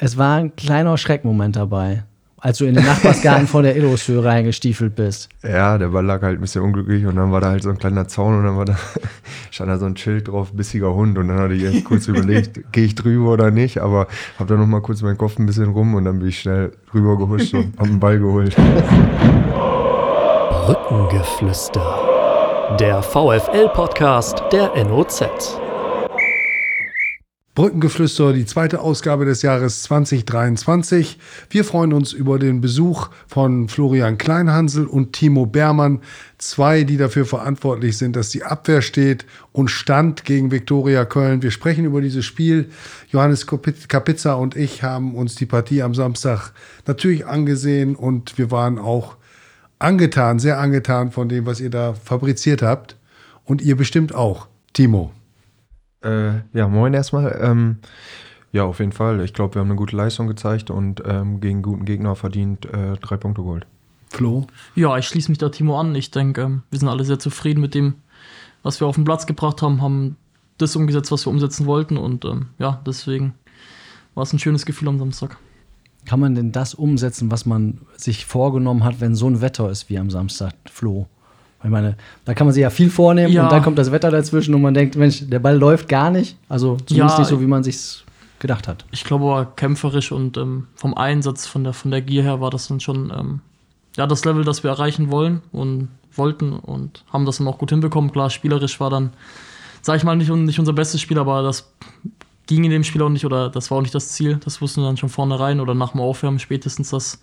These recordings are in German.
Es war ein kleiner Schreckmoment dabei, als du in den Nachbarsgarten vor der Illushöhe reingestiefelt bist. Ja, der Ball lag halt ein bisschen unglücklich und dann war da halt so ein kleiner Zaun und dann war da, stand da so ein Schild drauf, bissiger Hund und dann hatte ich erst kurz überlegt, gehe ich drüber oder nicht, aber habe dann nochmal kurz meinen Kopf ein bisschen rum und dann bin ich schnell rüber gehuscht und hab den Ball geholt. Brückengeflüster. Der VFL-Podcast der NOZ. Brückengeflüster, die zweite Ausgabe des Jahres 2023. Wir freuen uns über den Besuch von Florian Kleinhansel und Timo Bermann, zwei, die dafür verantwortlich sind, dass die Abwehr steht und stand gegen Viktoria Köln. Wir sprechen über dieses Spiel. Johannes Kapitza und ich haben uns die Partie am Samstag natürlich angesehen und wir waren auch angetan, sehr angetan von dem, was ihr da fabriziert habt. Und ihr bestimmt auch. Timo. Äh, ja, moin erstmal. Ähm, ja, auf jeden Fall. Ich glaube, wir haben eine gute Leistung gezeigt und ähm, gegen guten Gegner verdient äh, drei Punkte geholt. Flo? Ja, ich schließe mich da Timo an. Ich denke, ähm, wir sind alle sehr zufrieden mit dem, was wir auf den Platz gebracht haben, haben das umgesetzt, was wir umsetzen wollten und ähm, ja, deswegen war es ein schönes Gefühl am Samstag. Kann man denn das umsetzen, was man sich vorgenommen hat, wenn so ein Wetter ist wie am Samstag, Flo? Ich meine, da kann man sich ja viel vornehmen ja. und dann kommt das Wetter dazwischen und man denkt, Mensch, der Ball läuft gar nicht. Also zumindest ja, nicht so, wie man sich gedacht hat. Ich glaube aber kämpferisch und ähm, vom Einsatz, von der, von der Gier her war das dann schon ähm, ja, das Level, das wir erreichen wollen und wollten und haben das dann auch gut hinbekommen. Klar, spielerisch war dann, sag ich mal, nicht, nicht unser bestes Spiel, aber das ging in dem Spiel auch nicht oder das war auch nicht das Ziel. Das wussten wir dann schon vornherein oder nach dem Aufwärmen spätestens, dass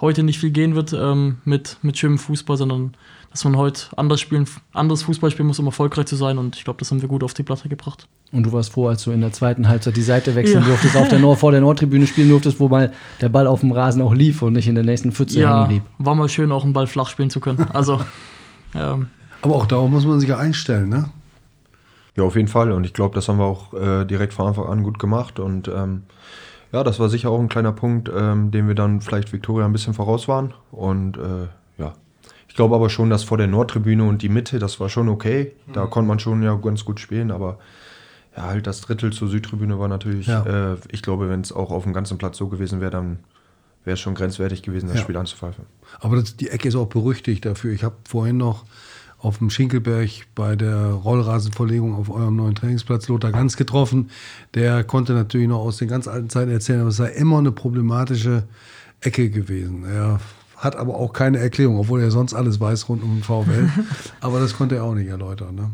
heute nicht viel gehen wird ähm, mit, mit schönem Fußball, sondern dass man heute anders spielen, anderes Fußball spielen muss, um erfolgreich zu sein. Und ich glaube, das haben wir gut auf die Platte gebracht. Und du warst froh, als du in der zweiten Halbzeit die Seite wechseln ja. durftest, auf der Nord vor der Nordtribüne spielen durftest, wo mal der Ball auf dem Rasen auch lief und nicht in der nächsten Pfütze ja, hängen blieb. War mal schön, auch einen Ball flach spielen zu können. Also, ähm, Aber auch darauf muss man sich ja einstellen, ne? Ja, auf jeden Fall. Und ich glaube, das haben wir auch äh, direkt von Anfang an gut gemacht. Und ähm, ja, das war sicher auch ein kleiner Punkt, ähm, dem wir dann vielleicht Viktoria ein bisschen voraus waren. Und äh, ja, glaube aber schon, dass vor der Nordtribüne und die Mitte, das war schon okay. Da mhm. konnte man schon ja ganz gut spielen, aber ja, halt das Drittel zur Südtribüne war natürlich, ja. äh, ich glaube, wenn es auch auf dem ganzen Platz so gewesen wäre, dann wäre es schon grenzwertig gewesen, das ja. Spiel anzupfeifen. Aber das, die Ecke ist auch berüchtigt dafür. Ich habe vorhin noch auf dem Schinkelberg bei der Rollrasenverlegung auf eurem neuen Trainingsplatz Lothar Ganz getroffen. Der konnte natürlich noch aus den ganz alten Zeiten erzählen, aber es sei immer eine problematische Ecke gewesen. Er hat aber auch keine Erklärung, obwohl er sonst alles weiß rund um den VfL. aber das konnte er auch nicht erläutern. Ne?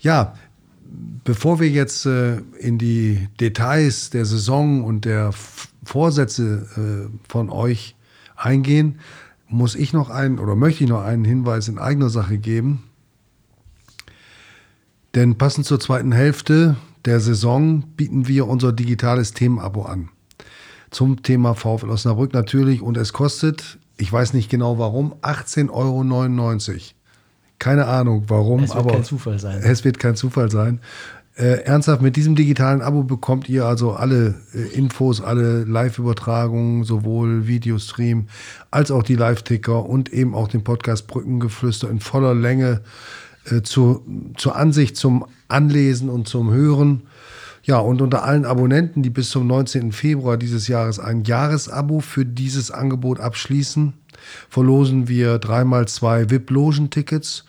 Ja, bevor wir jetzt äh, in die Details der Saison und der Vorsätze äh, von euch eingehen, muss ich noch einen oder möchte ich noch einen Hinweis in eigener Sache geben. Denn passend zur zweiten Hälfte der Saison bieten wir unser digitales Themenabo an. Zum Thema VfL Osnabrück natürlich und es kostet, ich weiß nicht genau warum, 18,99 Euro. Keine Ahnung warum, es wird aber kein Zufall sein. es wird kein Zufall sein. Äh, ernsthaft, mit diesem digitalen Abo bekommt ihr also alle äh, Infos, alle Live-Übertragungen, sowohl Videostream als auch die Live-Ticker und eben auch den Podcast Brückengeflüster in voller Länge äh, zu, zur Ansicht, zum Anlesen und zum Hören. Ja, und unter allen Abonnenten, die bis zum 19. Februar dieses Jahres ein Jahresabo für dieses Angebot abschließen, verlosen wir dreimal zwei VIP-Logentickets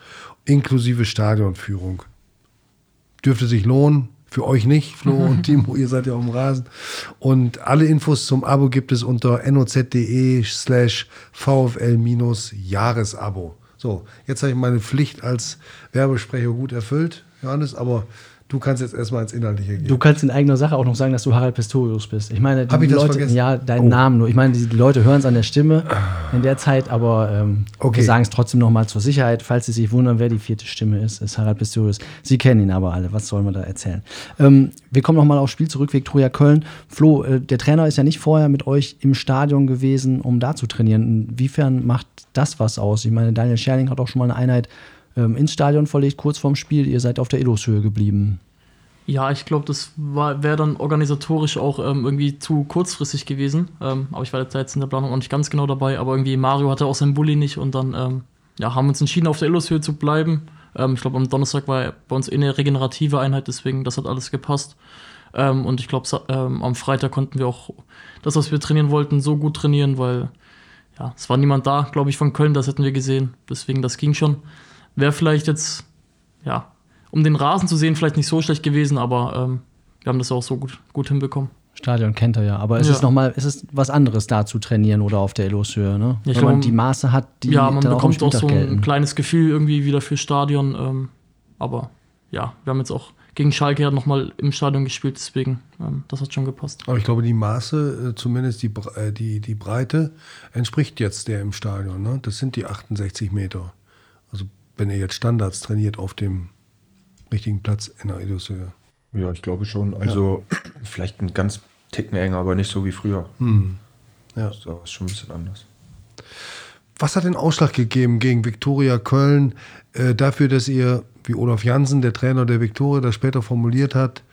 inklusive Stadionführung dürfte sich lohnen. Für euch nicht, Flo und Timo, ihr seid ja auf dem Rasen. Und alle Infos zum Abo gibt es unter noz.de slash VfL-Jahresabo. So, jetzt habe ich meine Pflicht als Werbesprecher gut erfüllt, Johannes, aber Du kannst jetzt erstmal ins Inhaltliche gehen. Du kannst in eigener Sache auch noch sagen, dass du Harald Pistorius bist. Ich meine, die Hab ich Leute, das vergessen? ja, deinen oh. Namen nur. Ich meine, die Leute hören es an der Stimme in der Zeit, aber ähm, okay. wir sagen es trotzdem nochmal zur Sicherheit, falls Sie sich wundern, wer die vierte Stimme ist, ist Harald Pistorius. Sie kennen ihn aber alle. Was soll man da erzählen? Ähm, wir kommen nochmal aufs Spiel zurück, Viktoria Köln. Flo, äh, der Trainer ist ja nicht vorher mit euch im Stadion gewesen, um da zu trainieren. Inwiefern macht das was aus? Ich meine, Daniel Scherling hat auch schon mal eine Einheit ähm, ins Stadion verlegt, kurz vorm Spiel. Ihr seid auf der Eloshöhe geblieben. Ja, ich glaube, das wäre dann organisatorisch auch ähm, irgendwie zu kurzfristig gewesen. Ähm, aber ich war jetzt in der Planung auch nicht ganz genau dabei. Aber irgendwie Mario hatte auch seinen Bulli nicht und dann ähm, ja, haben wir uns entschieden, auf der Illushöhe zu bleiben. Ähm, ich glaube, am Donnerstag war bei uns eh eine regenerative Einheit, deswegen das hat alles gepasst. Ähm, und ich glaube, ähm, am Freitag konnten wir auch das, was wir trainieren wollten, so gut trainieren, weil ja, es war niemand da, glaube ich, von Köln, das hätten wir gesehen. Deswegen, das ging schon. Wäre vielleicht jetzt, ja, um den Rasen zu sehen, vielleicht nicht so schlecht gewesen, aber ähm, wir haben das auch so gut, gut hinbekommen. Stadion kennt er ja, aber es ja. ist nochmal, es ist was anderes da zu trainieren oder auf der Eloshöhe, ne? Ja, Wenn man die Maße hat, die Ja, man bekommt auch, auch so ein gelten. kleines Gefühl irgendwie wieder für Stadion, ähm, aber ja, wir haben jetzt auch gegen Schalke ja nochmal im Stadion gespielt, deswegen, ähm, das hat schon gepasst. Aber ich glaube, die Maße, äh, zumindest die, äh, die, die Breite, entspricht jetzt der im Stadion. Ne? Das sind die 68 Meter. Also wenn ihr jetzt Standards trainiert auf dem richtigen Platz in der Edoshöhe. Ja, ich glaube schon. Also ja. vielleicht ein ganz Ticken enger, aber nicht so wie früher. Hm. Ja. Das ist schon ein bisschen anders. Was hat den Ausschlag gegeben gegen Viktoria Köln äh, dafür, dass ihr wie Olaf Jansen, der Trainer der Viktoria, das später formuliert hat,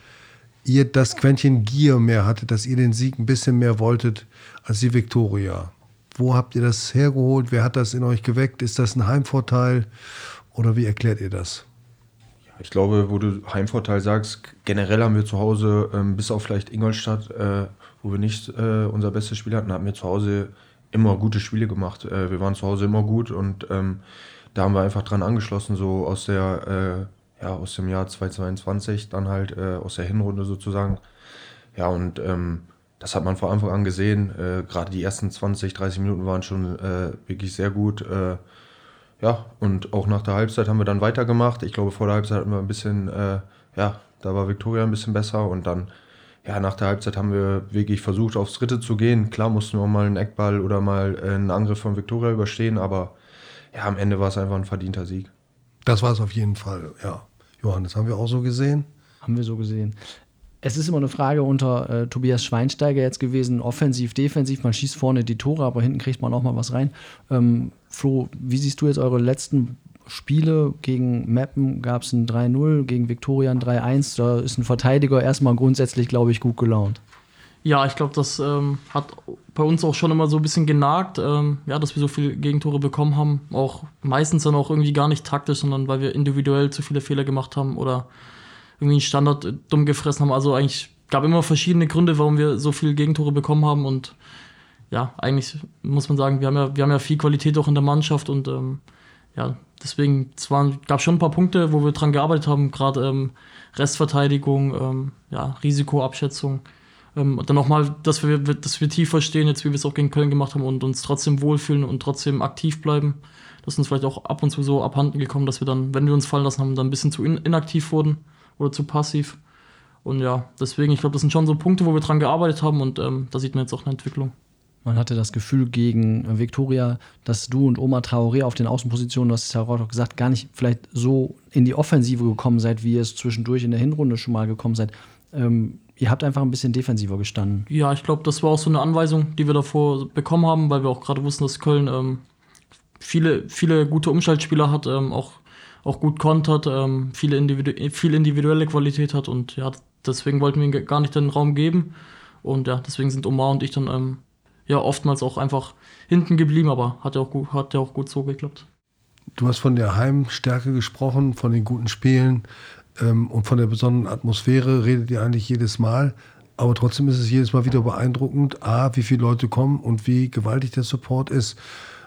ihr das Quäntchen Gier mehr hattet, dass ihr den Sieg ein bisschen mehr wolltet als die Viktoria. Wo habt ihr das hergeholt? Wer hat das in euch geweckt? Ist das ein Heimvorteil? Oder wie erklärt ihr das? Ich glaube, wo du Heimvorteil sagst, generell haben wir zu Hause, ähm, bis auf vielleicht Ingolstadt, äh, wo wir nicht äh, unser bestes Spiel hatten, haben wir zu Hause immer gute Spiele gemacht. Äh, wir waren zu Hause immer gut und ähm, da haben wir einfach dran angeschlossen, so aus der, äh, ja, aus dem Jahr 2022, dann halt äh, aus der Hinrunde sozusagen. Ja, und ähm, das hat man von Anfang an gesehen. Äh, Gerade die ersten 20, 30 Minuten waren schon wirklich sehr gut. Äh, ja, und auch nach der Halbzeit haben wir dann weitergemacht. Ich glaube, vor der Halbzeit hatten wir ein bisschen, äh, ja, da war Viktoria ein bisschen besser und dann, ja, nach der Halbzeit haben wir wirklich versucht, aufs Dritte zu gehen. Klar mussten wir auch mal einen Eckball oder mal einen Angriff von Viktoria überstehen, aber ja, am Ende war es einfach ein verdienter Sieg. Das war es auf jeden Fall, ja. Johannes, haben wir auch so gesehen? Haben wir so gesehen. Es ist immer eine Frage unter äh, Tobias Schweinsteiger jetzt gewesen, offensiv, defensiv, man schießt vorne die Tore, aber hinten kriegt man auch mal was rein. Ähm, Flo, wie siehst du jetzt eure letzten Spiele? Gegen Meppen gab es ein 3-0, gegen Viktoria ein 3-1. Da ist ein Verteidiger erstmal grundsätzlich, glaube ich, gut gelaunt. Ja, ich glaube, das ähm, hat bei uns auch schon immer so ein bisschen genagt, ähm, ja, dass wir so viele Gegentore bekommen haben. Auch meistens dann auch irgendwie gar nicht taktisch, sondern weil wir individuell zu viele Fehler gemacht haben oder irgendwie einen Standard dumm gefressen haben. Also eigentlich gab immer verschiedene Gründe, warum wir so viele Gegentore bekommen haben. Und ja, eigentlich muss man sagen, wir haben ja, wir haben ja viel Qualität auch in der Mannschaft und ähm, ja, deswegen es gab schon ein paar Punkte, wo wir dran gearbeitet haben, gerade ähm, Restverteidigung, ähm, ja, Risikoabschätzung. Ähm, und dann nochmal, dass wir, dass wir tiefer stehen, jetzt wie wir es auch gegen Köln gemacht haben und uns trotzdem wohlfühlen und trotzdem aktiv bleiben. Das ist uns vielleicht auch ab und zu so abhanden gekommen, dass wir dann, wenn wir uns fallen lassen haben, dann ein bisschen zu in inaktiv wurden oder zu passiv. Und ja, deswegen, ich glaube, das sind schon so Punkte, wo wir dran gearbeitet haben und ähm, da sieht man jetzt auch eine Entwicklung. Man hatte das Gefühl gegen Viktoria, dass du und Oma Traoré auf den Außenpositionen, du hast es ja auch gesagt, gar nicht vielleicht so in die Offensive gekommen seid, wie ihr es zwischendurch in der Hinrunde schon mal gekommen seid. Ähm, ihr habt einfach ein bisschen defensiver gestanden. Ja, ich glaube, das war auch so eine Anweisung, die wir davor bekommen haben, weil wir auch gerade wussten, dass Köln ähm, viele, viele gute Umschaltspieler hat, ähm, auch, auch gut kontert, ähm, viele individu viel individuelle Qualität hat und ja, deswegen wollten wir ihm gar nicht den Raum geben. Und ja, deswegen sind Omar und ich dann ähm, ja oftmals auch einfach hinten geblieben, aber hat ja auch gut, hat ja auch gut so geklappt. Du hast von der Heimstärke gesprochen, von den guten Spielen ähm, und von der besonderen Atmosphäre redet ihr eigentlich jedes Mal. Aber trotzdem ist es jedes Mal wieder beeindruckend, A, wie viele Leute kommen und wie gewaltig der Support ist.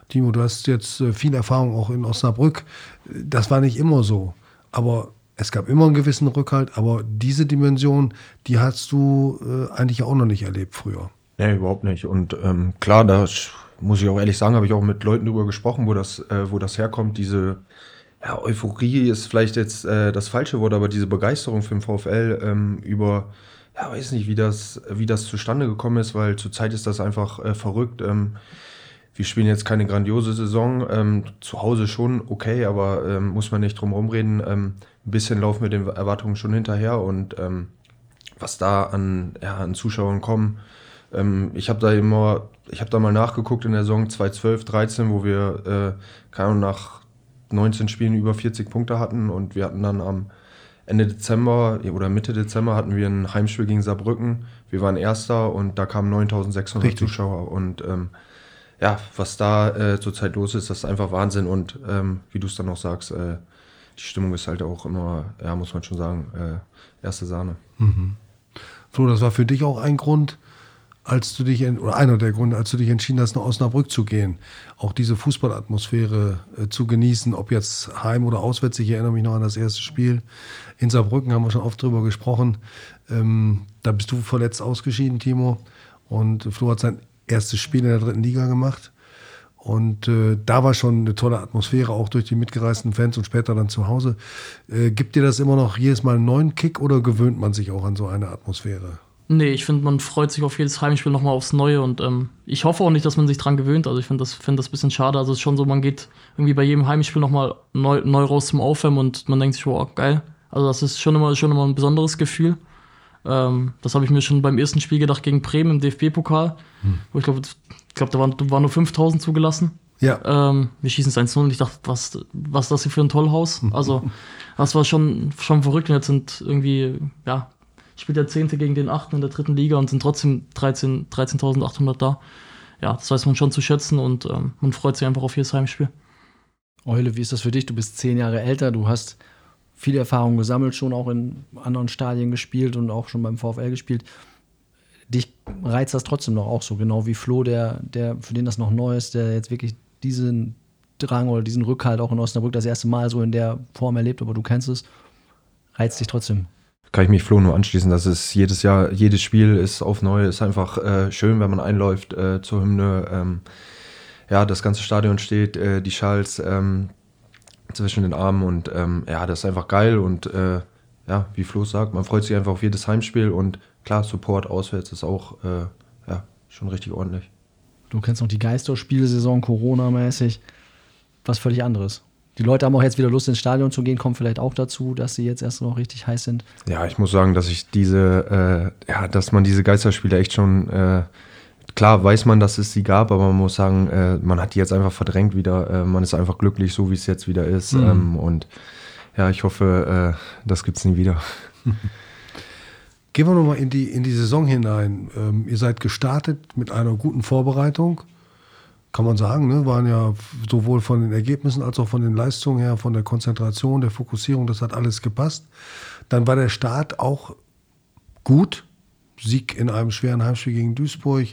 Timo, du hast jetzt äh, viel Erfahrung auch in Osnabrück. Das war nicht immer so. Aber es gab immer einen gewissen Rückhalt. Aber diese Dimension, die hast du äh, eigentlich auch noch nicht erlebt früher. Nee, überhaupt nicht. Und ähm, klar, da muss ich auch ehrlich sagen, habe ich auch mit Leuten darüber gesprochen, wo das, äh, wo das herkommt. Diese ja, Euphorie ist vielleicht jetzt äh, das falsche Wort, aber diese Begeisterung für den VfL ähm, über, ja, weiß nicht, wie das, wie das zustande gekommen ist, weil zurzeit ist das einfach äh, verrückt. Ähm, wir spielen jetzt keine grandiose Saison, ähm, zu Hause schon okay, aber ähm, muss man nicht drum herum reden. Ähm, ein bisschen laufen wir den Erwartungen schon hinterher und ähm, was da an, ja, an Zuschauern kommen. Ähm, ich habe da immer, ich habe da mal nachgeguckt in der Saison 2012, 13, wo wir, äh, keine Ahnung, nach 19 Spielen über 40 Punkte hatten und wir hatten dann am Ende Dezember oder Mitte Dezember hatten wir ein Heimspiel gegen Saarbrücken. Wir waren Erster und da kamen 9600 Zuschauer und ähm, ja, was da äh, zurzeit los ist, das ist einfach Wahnsinn. Und ähm, wie du es dann auch sagst, äh, die Stimmung ist halt auch immer, ja, muss man schon sagen, äh, erste Sahne. Mhm. Flo, das war für dich auch ein Grund, als du dich, oder einer der Gründe, als du dich entschieden hast, nach Osnabrück zu gehen, auch diese Fußballatmosphäre äh, zu genießen, ob jetzt heim oder auswärts. Ich erinnere mich noch an das erste Spiel in Saarbrücken, haben wir schon oft drüber gesprochen. Ähm, da bist du verletzt ausgeschieden, Timo. Und Flo hat sein erstes Spiel in der dritten Liga gemacht. Und äh, da war schon eine tolle Atmosphäre, auch durch die mitgereisten Fans und später dann zu Hause. Äh, gibt dir das immer noch jedes Mal einen neuen Kick oder gewöhnt man sich auch an so eine Atmosphäre? Nee, ich finde, man freut sich auf jedes Heimspiel nochmal aufs Neue und ähm, ich hoffe auch nicht, dass man sich dran gewöhnt. Also ich finde das, find das ein bisschen schade. Also es ist schon so, man geht irgendwie bei jedem Heimspiel nochmal neu, neu raus zum Aufwärmen und man denkt sich, wow, geil. Also das ist schon immer, schon immer ein besonderes Gefühl. Ähm, das habe ich mir schon beim ersten Spiel gedacht gegen Bremen im DFB-Pokal, hm. wo ich glaube, ich glaube, da waren, waren nur 5000 zugelassen. Ja. Ähm, wir schießen es 1-0 und ich dachte, was, was ist das hier für ein Tollhaus? Also, das war schon, schon verrückt. Und jetzt sind irgendwie, ja, spielt der Zehnte gegen den Achten in der dritten Liga und sind trotzdem 13.800 13 da. Ja, das weiß man schon zu schätzen und ähm, man freut sich einfach auf jedes Heimspiel. Eule, wie ist das für dich? Du bist zehn Jahre älter, du hast viel Erfahrung gesammelt, schon auch in anderen Stadien gespielt und auch schon beim VfL gespielt dich reizt das trotzdem noch auch so, genau wie Flo, der, der, für den das noch neu ist, der jetzt wirklich diesen Drang oder diesen Rückhalt auch in Osnabrück das erste Mal so in der Form erlebt, aber du kennst es, reizt dich trotzdem. Kann ich mich Flo nur anschließen, dass es jedes Jahr, jedes Spiel ist auf neu, ist einfach äh, schön, wenn man einläuft äh, zur Hymne. Ähm, ja, das ganze Stadion steht, äh, die Schals ähm, zwischen den Armen und ähm, ja, das ist einfach geil und äh, ja, wie Flo sagt, man freut sich einfach auf jedes Heimspiel und klar, Support auswärts ist auch äh, ja, schon richtig ordentlich. Du kennst noch die Geisterspielsaison Corona-mäßig. Was völlig anderes. Die Leute haben auch jetzt wieder Lust ins Stadion zu gehen, kommt vielleicht auch dazu, dass sie jetzt erst noch richtig heiß sind. Ja, ich muss sagen, dass ich diese, äh, ja, dass man diese Geisterspiele echt schon, äh, klar weiß man, dass es sie gab, aber man muss sagen, äh, man hat die jetzt einfach verdrängt wieder. Äh, man ist einfach glücklich, so wie es jetzt wieder ist. Mhm. Ähm, und ja, ich hoffe, äh, das gibt es nie wieder. Gehen wir nochmal in die, in die Saison hinein. Ähm, ihr seid gestartet mit einer guten Vorbereitung, kann man sagen. Ne? Waren ja sowohl von den Ergebnissen als auch von den Leistungen her, von der Konzentration, der Fokussierung, das hat alles gepasst. Dann war der Start auch gut. Sieg in einem schweren Heimspiel gegen Duisburg,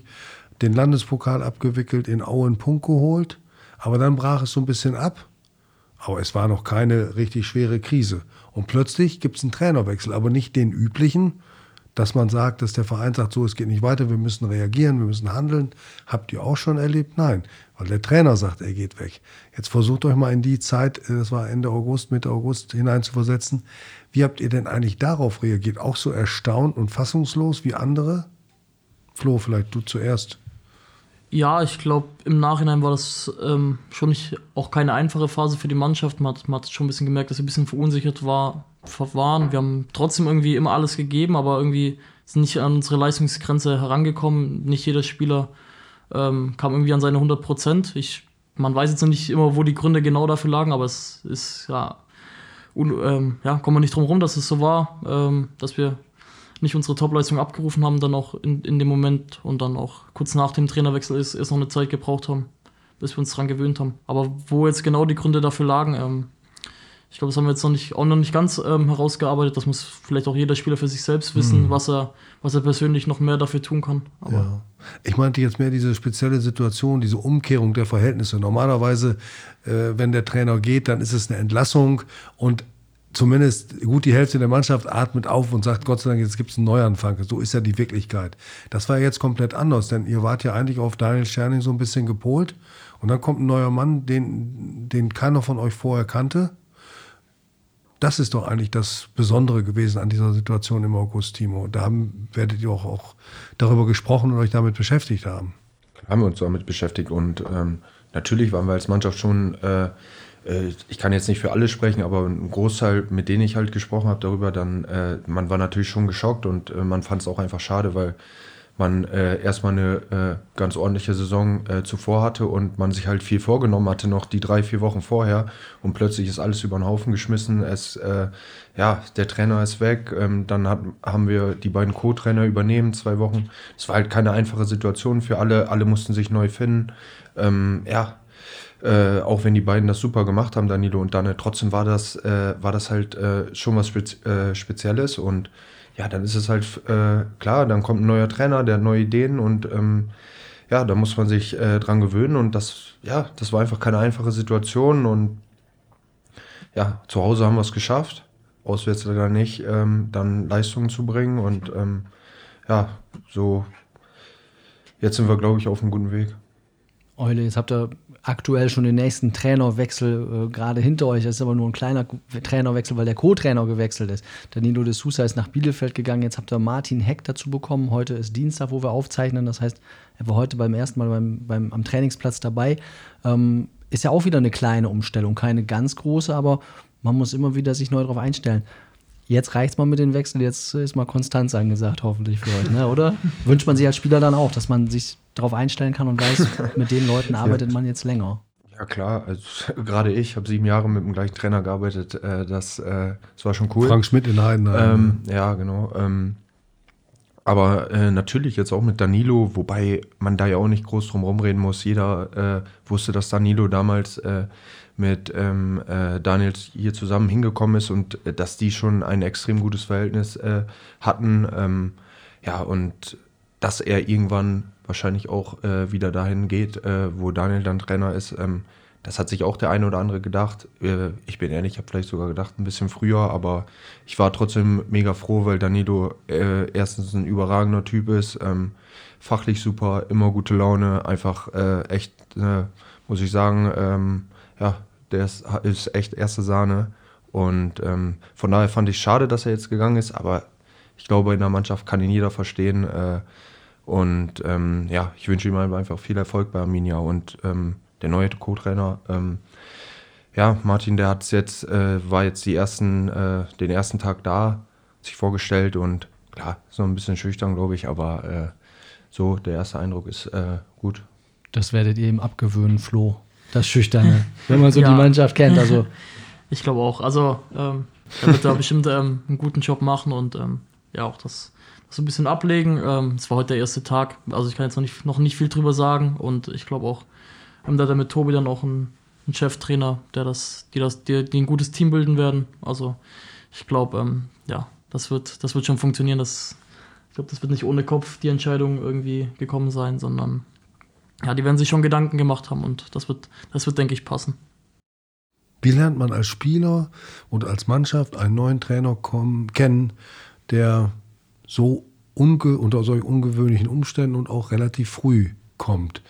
den Landespokal abgewickelt, in Aue einen Punkt geholt. Aber dann brach es so ein bisschen ab. Aber es war noch keine richtig schwere Krise. Und plötzlich gibt es einen Trainerwechsel, aber nicht den üblichen, dass man sagt, dass der Verein sagt, so, es geht nicht weiter, wir müssen reagieren, wir müssen handeln. Habt ihr auch schon erlebt? Nein, weil der Trainer sagt, er geht weg. Jetzt versucht euch mal in die Zeit, äh, das war Ende August, Mitte August, hineinzuversetzen. Wie habt ihr denn eigentlich darauf reagiert? Auch so erstaunt und fassungslos wie andere? Flo, vielleicht du zuerst. Ja, ich glaube, im Nachhinein war das ähm, schon nicht auch keine einfache Phase für die Mannschaft. Man hat, man hat schon ein bisschen gemerkt, dass sie ein bisschen verunsichert war, waren. Wir haben trotzdem irgendwie immer alles gegeben, aber irgendwie sind nicht an unsere Leistungsgrenze herangekommen. Nicht jeder Spieler ähm, kam irgendwie an seine 100 Prozent. Man weiß jetzt noch nicht immer, wo die Gründe genau dafür lagen, aber es ist ja, un, ähm, ja kommen wir nicht drum rum, dass es so war, ähm, dass wir nicht unsere Topleistung abgerufen haben, dann auch in, in dem Moment und dann auch kurz nach dem Trainerwechsel ist, erst noch eine Zeit gebraucht haben, bis wir uns daran gewöhnt haben. Aber wo jetzt genau die Gründe dafür lagen, ähm, ich glaube, das haben wir jetzt noch nicht, auch noch nicht ganz ähm, herausgearbeitet. Das muss vielleicht auch jeder Spieler für sich selbst wissen, mhm. was, er, was er persönlich noch mehr dafür tun kann. Aber ja. Ich meinte jetzt mehr diese spezielle Situation, diese Umkehrung der Verhältnisse. Normalerweise, äh, wenn der Trainer geht, dann ist es eine Entlassung und zumindest gut die Hälfte der Mannschaft atmet auf und sagt, Gott sei Dank, jetzt gibt es einen Neuanfang. So ist ja die Wirklichkeit. Das war jetzt komplett anders, denn ihr wart ja eigentlich auf Daniel Scherning so ein bisschen gepolt. Und dann kommt ein neuer Mann, den, den keiner von euch vorher kannte. Das ist doch eigentlich das Besondere gewesen an dieser Situation im August, Timo. Da haben, werdet ihr auch, auch darüber gesprochen und euch damit beschäftigt haben. Haben wir uns damit beschäftigt und ähm, natürlich waren wir als Mannschaft schon äh, äh, ich kann jetzt nicht für alle sprechen, aber ein Großteil, mit denen ich halt gesprochen habe darüber, dann, äh, man war natürlich schon geschockt und äh, man fand es auch einfach schade, weil man äh, erstmal eine äh, ganz ordentliche Saison äh, zuvor hatte und man sich halt viel vorgenommen hatte, noch die drei, vier Wochen vorher und plötzlich ist alles über den Haufen geschmissen. Es, äh, ja, der Trainer ist weg, ähm, dann hat, haben wir die beiden Co-Trainer übernehmen, zwei Wochen. Es war halt keine einfache Situation für alle, alle mussten sich neu finden. Ähm, ja, äh, auch wenn die beiden das super gemacht haben, Danilo und Danne, trotzdem war das, äh, war das halt äh, schon was Spez äh, Spezielles und ja, dann ist es halt äh, klar, dann kommt ein neuer Trainer, der hat neue Ideen und ähm, ja, da muss man sich äh, dran gewöhnen und das, ja, das war einfach keine einfache Situation und ja, zu Hause haben wir es geschafft, auswärts leider nicht, ähm, dann Leistungen zu bringen und ähm, ja, so, jetzt sind wir, glaube ich, auf einem guten Weg. Eule, jetzt habt ihr aktuell schon den nächsten Trainerwechsel äh, gerade hinter euch. Das ist aber nur ein kleiner Trainerwechsel, weil der Co-Trainer gewechselt ist. Danilo de Sousa ist nach Bielefeld gegangen. Jetzt habt ihr Martin Heck dazu bekommen. Heute ist Dienstag, wo wir aufzeichnen. Das heißt, er war heute beim ersten Mal beim, beim, am Trainingsplatz dabei. Ähm, ist ja auch wieder eine kleine Umstellung, keine ganz große, aber man muss immer wieder sich neu darauf einstellen. Jetzt reicht es mal mit den Wechseln, jetzt ist mal Konstanz angesagt, hoffentlich für euch, ne? oder? Wünscht man sich als Spieler dann auch, dass man sich darauf einstellen kann und weiß, mit den Leuten arbeitet man jetzt länger. Ja klar, also, gerade ich habe sieben Jahre mit dem gleichen Trainer gearbeitet. Äh, das, äh, das war schon cool. Frank Schmidt in Heidenheim. Ähm, ja, genau. Ähm, aber äh, natürlich jetzt auch mit Danilo, wobei man da ja auch nicht groß drum rumreden muss. Jeder äh, wusste, dass Danilo damals äh, mit ähm, äh, Daniel hier zusammen hingekommen ist und äh, dass die schon ein extrem gutes Verhältnis äh, hatten. Ähm, ja, und dass er irgendwann wahrscheinlich auch äh, wieder dahin geht, äh, wo Daniel dann Trainer ist. Ähm, das hat sich auch der eine oder andere gedacht. Äh, ich bin ehrlich, ich habe vielleicht sogar gedacht, ein bisschen früher, aber ich war trotzdem mega froh, weil Danilo erstens ein überragender Typ ist, ähm, fachlich super, immer gute Laune, einfach echt, muss ich sagen, ähm, ja, der ist, ist, echt erste Sahne. Und ähm, von daher fand ich schade, dass er jetzt gegangen ist, aber ich glaube, in der Mannschaft kann ihn jeder verstehen. Äh, und ähm, ja, ich wünsche ihm einfach viel Erfolg bei Arminia und ähm, der neue Co-Trainer. Ähm, ja, Martin, der hat jetzt, äh, war jetzt die ersten, äh, den ersten Tag da, sich vorgestellt und klar, so ein bisschen schüchtern, glaube ich, aber äh, so der erste Eindruck ist äh, gut. Das werdet ihr ihm abgewöhnen, Flo. Das Schüchterne, wenn man so ja. die Mannschaft kennt. Also. Ich glaube auch. Also ähm, er wird da bestimmt ähm, einen guten Job machen und ähm, ja, auch das so ein bisschen ablegen. Ähm, es war heute der erste Tag, also ich kann jetzt noch nicht, noch nicht viel drüber sagen und ich glaube auch, haben da mit Tobi dann auch einen, einen Cheftrainer, der das, die das, die, die, ein gutes Team bilden werden. Also ich glaube, ähm, ja, das wird, das wird schon funktionieren. Das, ich glaube, das wird nicht ohne Kopf die Entscheidung irgendwie gekommen sein, sondern ja, die werden sich schon Gedanken gemacht haben und das wird, das wird, denke ich, passen. Wie lernt man als Spieler und als Mannschaft einen neuen Trainer kommen, kennen, der so unge unter solch ungewöhnlichen Umständen und auch relativ früh kommt.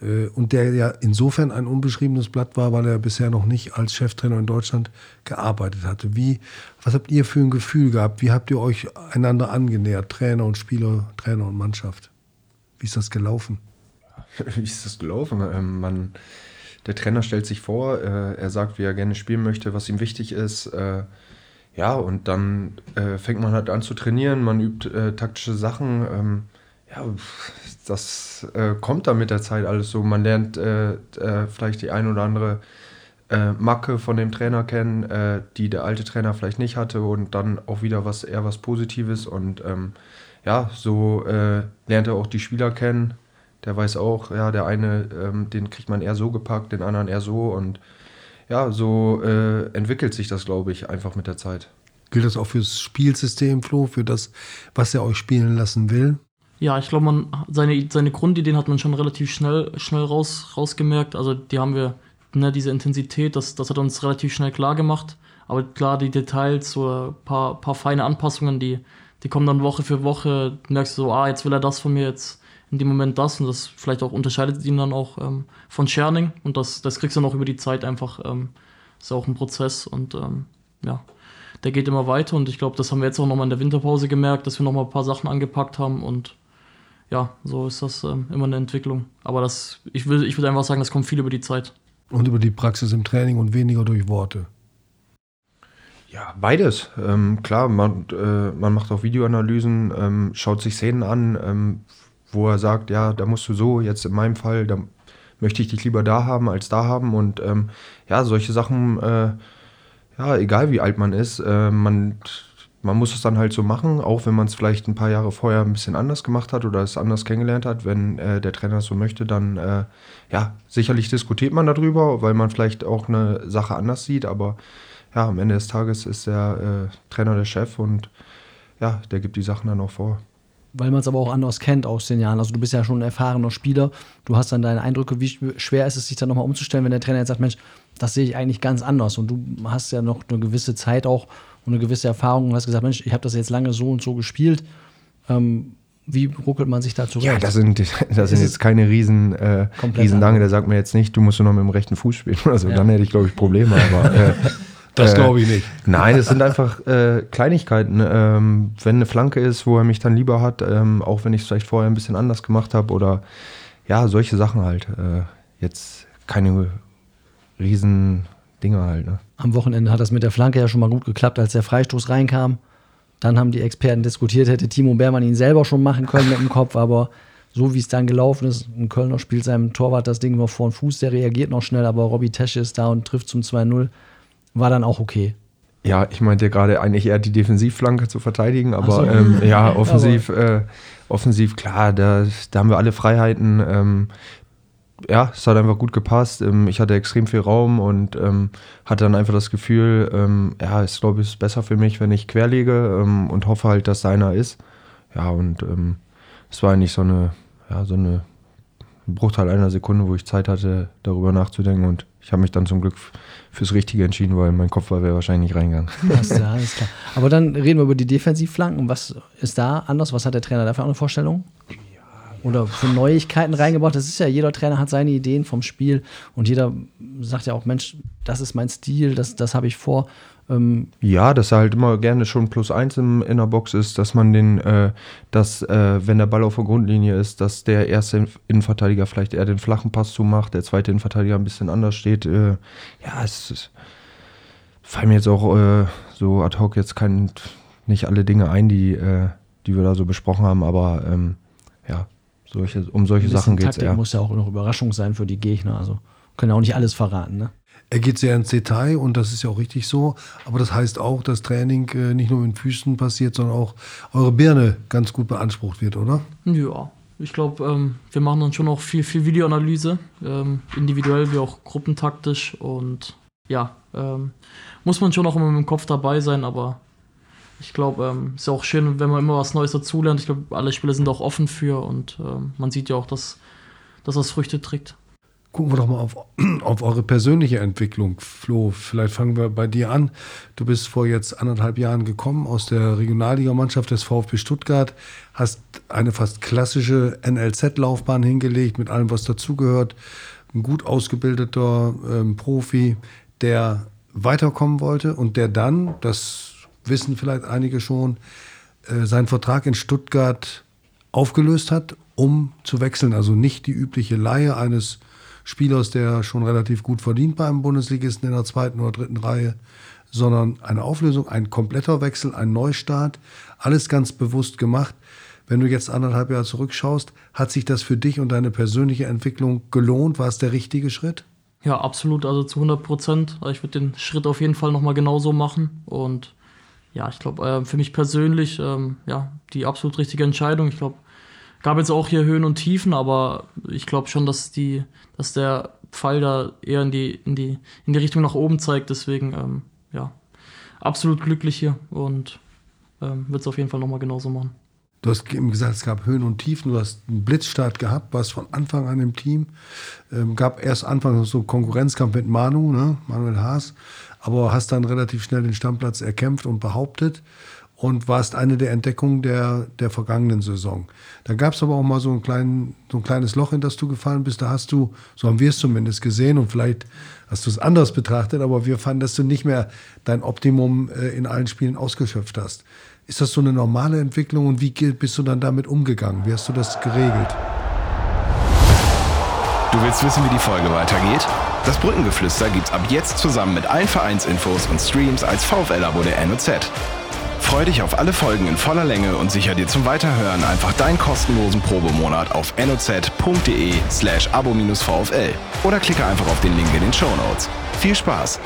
Äh, und der ja insofern ein unbeschriebenes Blatt war, weil er bisher noch nicht als Cheftrainer in Deutschland gearbeitet hatte. Wie, was habt ihr für ein Gefühl gehabt? Wie habt ihr euch einander angenähert, Trainer und Spieler, Trainer und Mannschaft? Wie ist das gelaufen? Wie ist das gelaufen? Ähm, man, der Trainer stellt sich vor, äh, er sagt, wie er gerne spielen möchte, was ihm wichtig ist. Äh, ja, und dann äh, fängt man halt an zu trainieren, man übt äh, taktische Sachen. Ähm, ja, das äh, kommt dann mit der Zeit alles so. Man lernt äh, vielleicht die ein oder andere Macke von dem Trainer kennen, die der alte Trainer vielleicht nicht hatte und dann auch wieder was eher was Positives. Und ähm, ja, so lernt er auch die Spieler kennen. Der weiß auch, ja, der eine, ähm, den kriegt man eher so gepackt, den anderen eher so und ja, so äh, entwickelt sich das, glaube ich, einfach mit der Zeit. Gilt das auch fürs Spielsystem, Flo, für das, was er euch spielen lassen will? Ja, ich glaube, man seine, seine Grundideen hat man schon relativ schnell, schnell raus, rausgemerkt. Also die haben wir, ne, diese Intensität, das, das hat uns relativ schnell klar gemacht. Aber klar, die Details, so ein paar, paar feine Anpassungen, die, die kommen dann Woche für Woche. Du merkst so, ah, jetzt will er das von mir, jetzt in dem Moment das und das vielleicht auch unterscheidet ihn dann auch ähm, von Scherning und das, das kriegst du noch über die Zeit einfach, ähm, ist auch ein Prozess und ähm, ja, der geht immer weiter und ich glaube, das haben wir jetzt auch nochmal in der Winterpause gemerkt, dass wir nochmal ein paar Sachen angepackt haben und ja, so ist das ähm, immer eine Entwicklung. Aber das, ich würde ich würd einfach sagen, das kommt viel über die Zeit. Und über die Praxis im Training und weniger durch Worte. Ja, beides. Ähm, klar, man, äh, man macht auch Videoanalysen, ähm, schaut sich Szenen an, ähm, wo er sagt, ja, da musst du so, jetzt in meinem Fall, da möchte ich dich lieber da haben als da haben. Und ähm, ja, solche Sachen, äh, ja, egal wie alt man ist, äh, man, man muss es dann halt so machen, auch wenn man es vielleicht ein paar Jahre vorher ein bisschen anders gemacht hat oder es anders kennengelernt hat. Wenn äh, der Trainer es so möchte, dann äh, ja, sicherlich diskutiert man darüber, weil man vielleicht auch eine Sache anders sieht, aber ja, am Ende des Tages ist der äh, Trainer der Chef und ja, der gibt die Sachen dann auch vor. Weil man es aber auch anders kennt aus den Jahren. Also du bist ja schon ein erfahrener Spieler. Du hast dann deine Eindrücke, wie schwer ist es, sich dann nochmal umzustellen, wenn der Trainer jetzt sagt, Mensch, das sehe ich eigentlich ganz anders. Und du hast ja noch eine gewisse Zeit auch und eine gewisse Erfahrung und hast gesagt, Mensch, ich habe das jetzt lange so und so gespielt. Ähm, wie ruckelt man sich da zurecht? Ja, das sind, das sind jetzt keine riesen, äh, Riesendange. Der sagt mir jetzt nicht, du musst nur noch mit dem rechten Fuß spielen. Also ja. dann hätte ich, glaube ich, Probleme. Aber äh, das glaube ich nicht. Nein, es sind einfach äh, Kleinigkeiten. Ähm, wenn eine Flanke ist, wo er mich dann lieber hat, ähm, auch wenn ich es vielleicht vorher ein bisschen anders gemacht habe oder ja, solche Sachen halt. Äh, jetzt keine riesen Dinge halt. Ne? Am Wochenende hat das mit der Flanke ja schon mal gut geklappt, als der Freistoß reinkam. Dann haben die Experten diskutiert, hätte Timo Beermann ihn selber schon machen können mit dem Kopf, aber so wie es dann gelaufen ist, ein Kölner spielt seinem Torwart das Ding noch vor den Fuß, der reagiert noch schnell, aber Robby Tesche ist da und trifft zum 2-0 war dann auch okay. Ja, ich meinte gerade eigentlich eher die Defensivflanke zu verteidigen, aber so. ähm, ja, offensiv, äh, offensiv, klar, da, da haben wir alle Freiheiten. Ähm, ja, es hat einfach gut gepasst. Ähm, ich hatte extrem viel Raum und ähm, hatte dann einfach das Gefühl, ähm, ja, es glaube ich ist besser für mich, wenn ich querlege ähm, und hoffe halt, dass seiner ist. Ja, und ähm, es war eigentlich so eine, ja, so eine Bruchteil einer Sekunde, wo ich Zeit hatte, darüber nachzudenken und ich habe mich dann zum Glück fürs Richtige entschieden, weil mein Kopf wäre wahrscheinlich nicht reingegangen. Ja, alles klar. Aber dann reden wir über die Defensivflanken. Was ist da anders? Was hat der Trainer da für eine Vorstellung? Oder für Neuigkeiten reingebracht? Das ist ja, jeder Trainer hat seine Ideen vom Spiel und jeder sagt ja auch, Mensch, das ist mein Stil, das, das habe ich vor. Ähm ja, dass er halt immer gerne schon plus eins im, in der Box ist, dass man den, äh, dass, äh, wenn der Ball auf der Grundlinie ist, dass der erste Innenverteidiger vielleicht eher den flachen Pass zumacht, der zweite Innenverteidiger ein bisschen anders steht. Äh, ja, es fallen mir jetzt auch äh, so ad hoc jetzt kein, nicht alle Dinge ein, die, äh, die wir da so besprochen haben, aber ähm, ja, solche, um solche Sachen geht es ja. muss ja auch noch Überraschung sein für die Gegner, also können ja auch nicht alles verraten, ne? Er geht sehr ins Detail und das ist ja auch richtig so. Aber das heißt auch, dass Training äh, nicht nur mit Füßen passiert, sondern auch eure Birne ganz gut beansprucht wird, oder? Ja, ich glaube, ähm, wir machen dann schon auch viel, viel Videoanalyse, ähm, individuell wie auch gruppentaktisch. Und ja, ähm, muss man schon auch immer mit dem Kopf dabei sein, aber ich glaube, ähm, ist ja auch schön, wenn man immer was Neues dazulernt. Ich glaube, alle Spieler sind auch offen für und ähm, man sieht ja auch, dass, dass das Früchte trägt. Gucken wir doch mal auf, auf eure persönliche Entwicklung, Flo. Vielleicht fangen wir bei dir an. Du bist vor jetzt anderthalb Jahren gekommen aus der Regionalligamannschaft des VfB Stuttgart, hast eine fast klassische NLZ-Laufbahn hingelegt mit allem, was dazugehört. Ein gut ausgebildeter ähm, Profi, der weiterkommen wollte und der dann, das wissen vielleicht einige schon, äh, seinen Vertrag in Stuttgart aufgelöst hat, um zu wechseln. Also nicht die übliche Laie eines Spielers, der schon relativ gut verdient bei einem Bundesligisten in der zweiten oder dritten Reihe, sondern eine Auflösung, ein kompletter Wechsel, ein Neustart, alles ganz bewusst gemacht. Wenn du jetzt anderthalb Jahre zurückschaust, hat sich das für dich und deine persönliche Entwicklung gelohnt? War es der richtige Schritt? Ja, absolut, also zu 100 Prozent. Ich würde den Schritt auf jeden Fall nochmal genauso machen. Und ja, ich glaube, äh, für mich persönlich, ähm, ja, die absolut richtige Entscheidung. Ich glaube, Gab jetzt auch hier Höhen und Tiefen, aber ich glaube schon, dass die, dass der Pfeil da eher in die, in die, in die Richtung nach oben zeigt. Deswegen, ähm, ja, absolut glücklich hier und ähm, wird es auf jeden Fall nochmal genauso machen. Du hast eben gesagt, es gab Höhen und Tiefen. Du hast einen Blitzstart gehabt, warst von Anfang an im Team. Ähm, gab erst Anfang so Konkurrenzkampf mit Manu, ne? Manuel Haas, aber hast dann relativ schnell den Stammplatz erkämpft und behauptet und warst eine der Entdeckungen der, der vergangenen Saison. Da gab es aber auch mal so ein, klein, so ein kleines Loch, in das du gefallen bist. Da hast du, so haben wir es zumindest gesehen und vielleicht hast du es anders betrachtet, aber wir fanden, dass du nicht mehr dein Optimum äh, in allen Spielen ausgeschöpft hast. Ist das so eine normale Entwicklung und wie bist du dann damit umgegangen? Wie hast du das geregelt? Du willst wissen, wie die Folge weitergeht? Das Brückengeflüster gibt's ab jetzt zusammen mit allen Vereinsinfos und Streams als VfL-Abo der NOZ. Freu dich auf alle Folgen in voller Länge und sicher dir zum Weiterhören einfach deinen kostenlosen Probemonat auf noz.de slash abo-vfl oder klicke einfach auf den Link in den Show Notes. Viel Spaß!